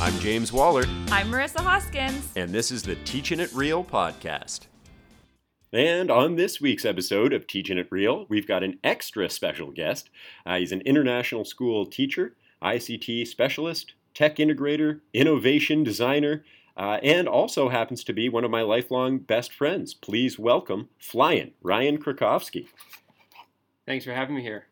I'm James Waller, I'm Marissa Hoskins. and this is the Teaching It Real podcast. And on this week's episode of Teaching It Real, we've got an extra special guest. Uh, he's an international school teacher, ICT specialist, tech integrator, innovation designer, uh, and also happens to be one of my lifelong best friends. Please welcome Flyin, Ryan Krakowski. Thanks for having me here.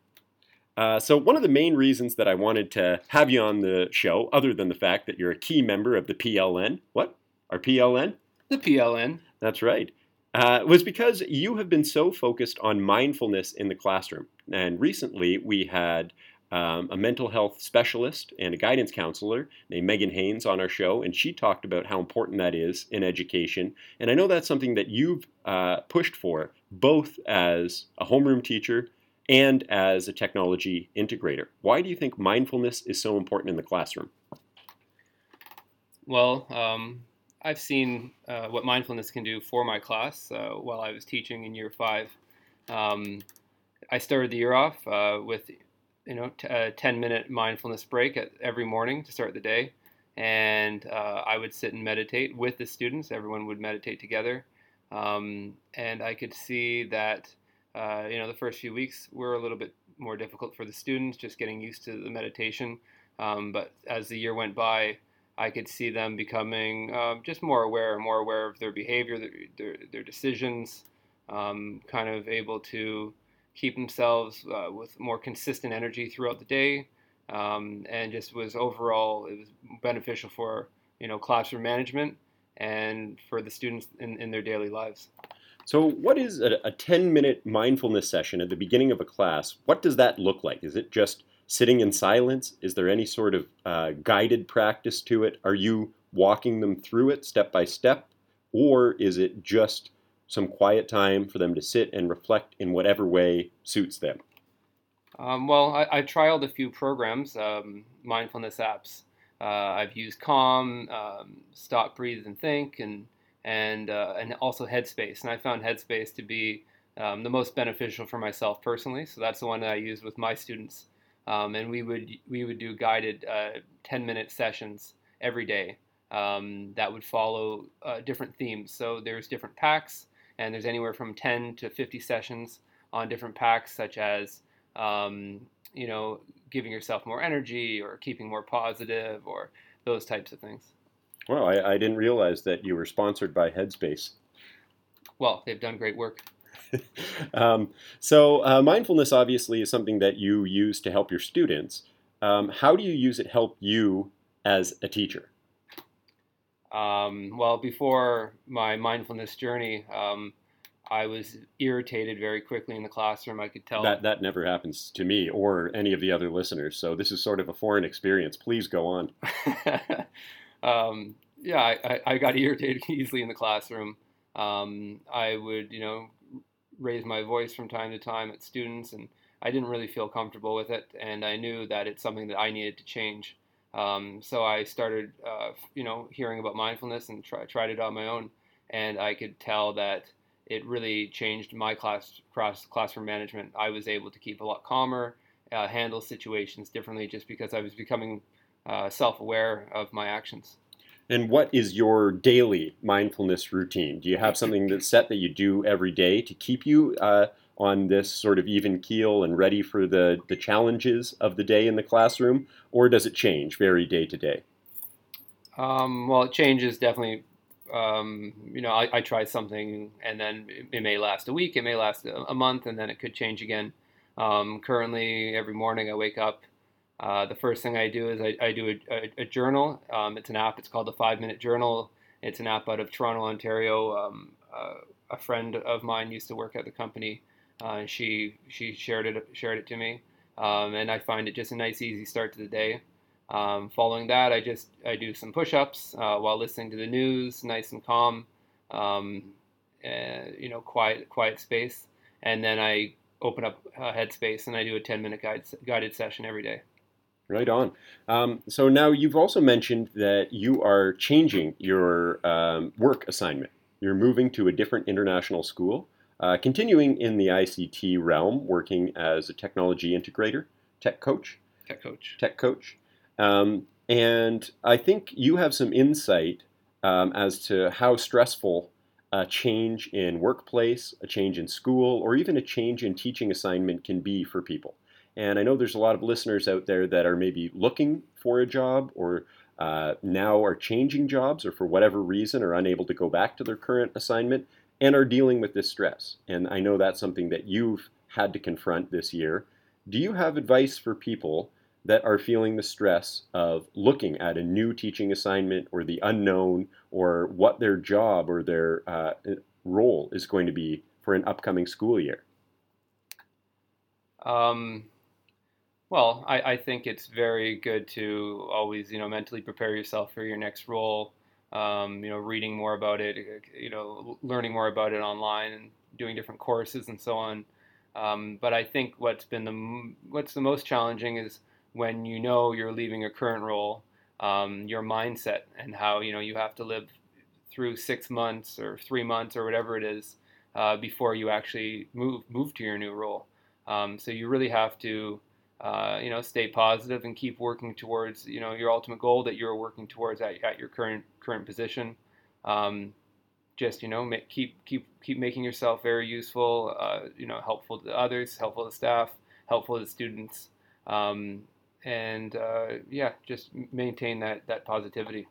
Uh, so, one of the main reasons that I wanted to have you on the show, other than the fact that you're a key member of the PLN, what? Our PLN? The PLN. That's right. Uh, was because you have been so focused on mindfulness in the classroom. And recently we had um, a mental health specialist and a guidance counselor named Megan Haynes on our show, and she talked about how important that is in education. And I know that's something that you've uh, pushed for, both as a homeroom teacher and as a technology integrator. Why do you think mindfulness is so important in the classroom? Well, um, I've seen uh, what mindfulness can do for my class uh, while I was teaching in year five. Um, I started the year off uh, with, you know, t- a 10 minute mindfulness break at, every morning to start the day. And uh, I would sit and meditate with the students. Everyone would meditate together. Um, and I could see that, uh, you know, the first few weeks were a little bit more difficult for the students, just getting used to the meditation. Um, but as the year went by, I could see them becoming uh, just more aware, more aware of their behavior, their, their, their decisions, um, kind of able to keep themselves uh, with more consistent energy throughout the day, um, and just was overall it was beneficial for you know classroom management and for the students in, in their daily lives. So, what is a, a 10 minute mindfulness session at the beginning of a class? What does that look like? Is it just sitting in silence? Is there any sort of uh, guided practice to it? Are you walking them through it step by step? Or is it just some quiet time for them to sit and reflect in whatever way suits them? Um, well, I, I trialed a few programs, um, mindfulness apps. Uh, I've used Calm, um, Stop, Breathe, and Think, and and uh, and also Headspace. And I found Headspace to be um, the most beneficial for myself personally. So that's the one that I use with my students. Um, and we would we would do guided uh, 10 minute sessions every day um, that would follow uh, different themes. So there's different packs, and there's anywhere from 10 to 50 sessions on different packs, such as um, you know giving yourself more energy or keeping more positive or those types of things. Well, I, I didn't realize that you were sponsored by Headspace. Well, they've done great work. um, so, uh, mindfulness obviously is something that you use to help your students. Um, how do you use it help you as a teacher? Um, well, before my mindfulness journey, um, I was irritated very quickly in the classroom. I could tell that that never happens to me or any of the other listeners. So this is sort of a foreign experience. Please go on. um, yeah, I, I, got irritated easily in the classroom. Um, I would, you know, raise my voice from time to time at students, and I didn't really feel comfortable with it. And I knew that it's something that I needed to change. Um, so I started, uh, you know, hearing about mindfulness and try, tried it on my own, and I could tell that it really changed my class, class classroom management. I was able to keep a lot calmer, uh, handle situations differently, just because I was becoming uh, self-aware of my actions. And what is your daily mindfulness routine? Do you have something that's set that you do every day to keep you uh, on this sort of even keel and ready for the, the challenges of the day in the classroom, or does it change very day to day? Um, well, it changes definitely. Um, you know, I, I, try something and then it, it, may last a week, it may last a, a, month, and then it could change again. Um, currently, every morning I wake up. Uh, the first thing I do is I, I do a, a, a journal. Um, it's an app. It's called the Five Minute Journal. It's an app out of Toronto, Ontario. Um, uh, a friend of mine used to work at the company uh, and she she shared it shared it to me, um, and I find it just a nice, easy start to the day. Um, following that, I just I do some push-ups uh, while listening to the news, nice and calm, um, you know, quiet quiet space, and then I open up Headspace and I do a 10-minute guide, guided session every day. Right on. Um, so now you've also mentioned that you are changing your um, work assignment. You're moving to a different international school. Uh, continuing in the ICT realm, working as a technology integrator, tech coach. Tech coach. Tech coach. Um, And I think you have some insight um, as to how stressful a change in workplace, a change in school, or even a change in teaching assignment can be for people. And I know there's a lot of listeners out there that are maybe looking for a job or uh, now are changing jobs or for whatever reason are unable to go back to their current assignment and are dealing with this stress. And I know that's something that you've had to confront this year. Do you have advice for people that are feeling the stress of looking at a new teaching assignment or the unknown or what their job or their uh, role is going to be for an upcoming school year? Um, well, I, I, think it's very good to always, you know, mentally prepare yourself for your next role. Um, you know, reading more about it, you know, learning more about it online and doing different courses and so on. Um, but I think what's been the what's the most challenging is when you know you're leaving a current role, um, your mindset and how you know you have to live through six months or three months or whatever it is uh, before you actually move move to your new role. Um, so you really have to uh, you know stay positive and keep working towards you know your ultimate goal that you're working towards at, at your current current position. Um, just you know make, keep keep keep making yourself very useful, uh, you know helpful to others, helpful to staff, helpful to students. Um, and uh, yeah, just maintain that that positivity.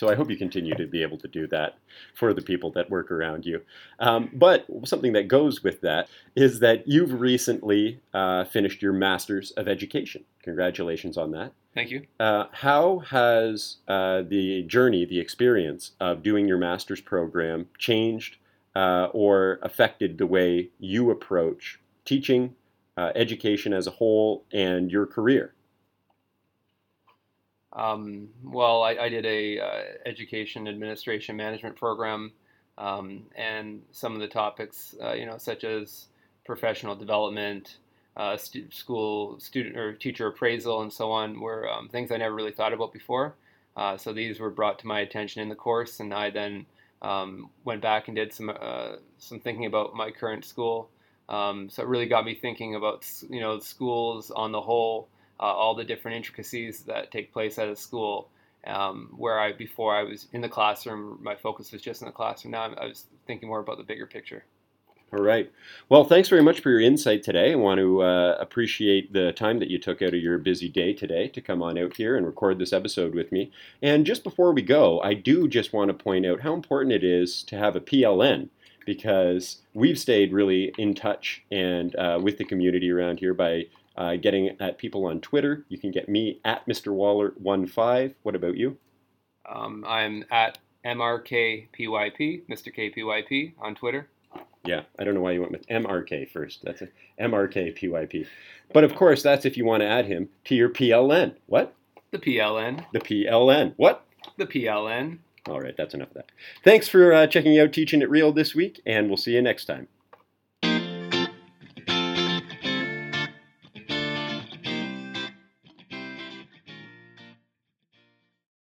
So I hope you continue to be able to do that for the people that work around you. Um, but something that goes with that is that you've recently uh, finished your Master's of Education. Congratulations on that. Thank you. Uh, how has uh, the journey, the experience of doing your master's program changed uh, or affected the way you approach teaching, uh, education as a whole and your career? Um, well, I, I, did a uh, education administration management program, um, and some of the topics, uh, you know, such as professional development, uh, school student or teacher appraisal, and so on, were um, things I never really thought about before. Uh, so these were brought to my attention in the course, and I then um, went back and did some uh, some thinking about my current school um, so it really got me thinking about you know schools on the whole, uh, all the different intricacies that take place at a school. Um, where I before I was in the classroom, my focus was just in the classroom. Now I was thinking more about the bigger picture. All right. Well, thanks very much for your insight today. I want to uh, appreciate the time that you took out of your busy day today to come on out here and record this episode with me. And just before we go, I do just want to point out how important it is to have a PLN because we've stayed really in touch and uh, with the community around here by uh, getting at people on Twitter. You can get me at Mr. Waller15. What about you? Um, I'm at MRKPYP, Mr. KPYP on Twitter. Yeah, I don't know why you went with MRK first. That's a MRKPYP. But of course, that's if you want to add him to your PLN. What? The PLN. The PLN. What? The PLN. All right, that's enough of that. Thanks for uh, checking out Teaching It Real this week, and we'll see you next time.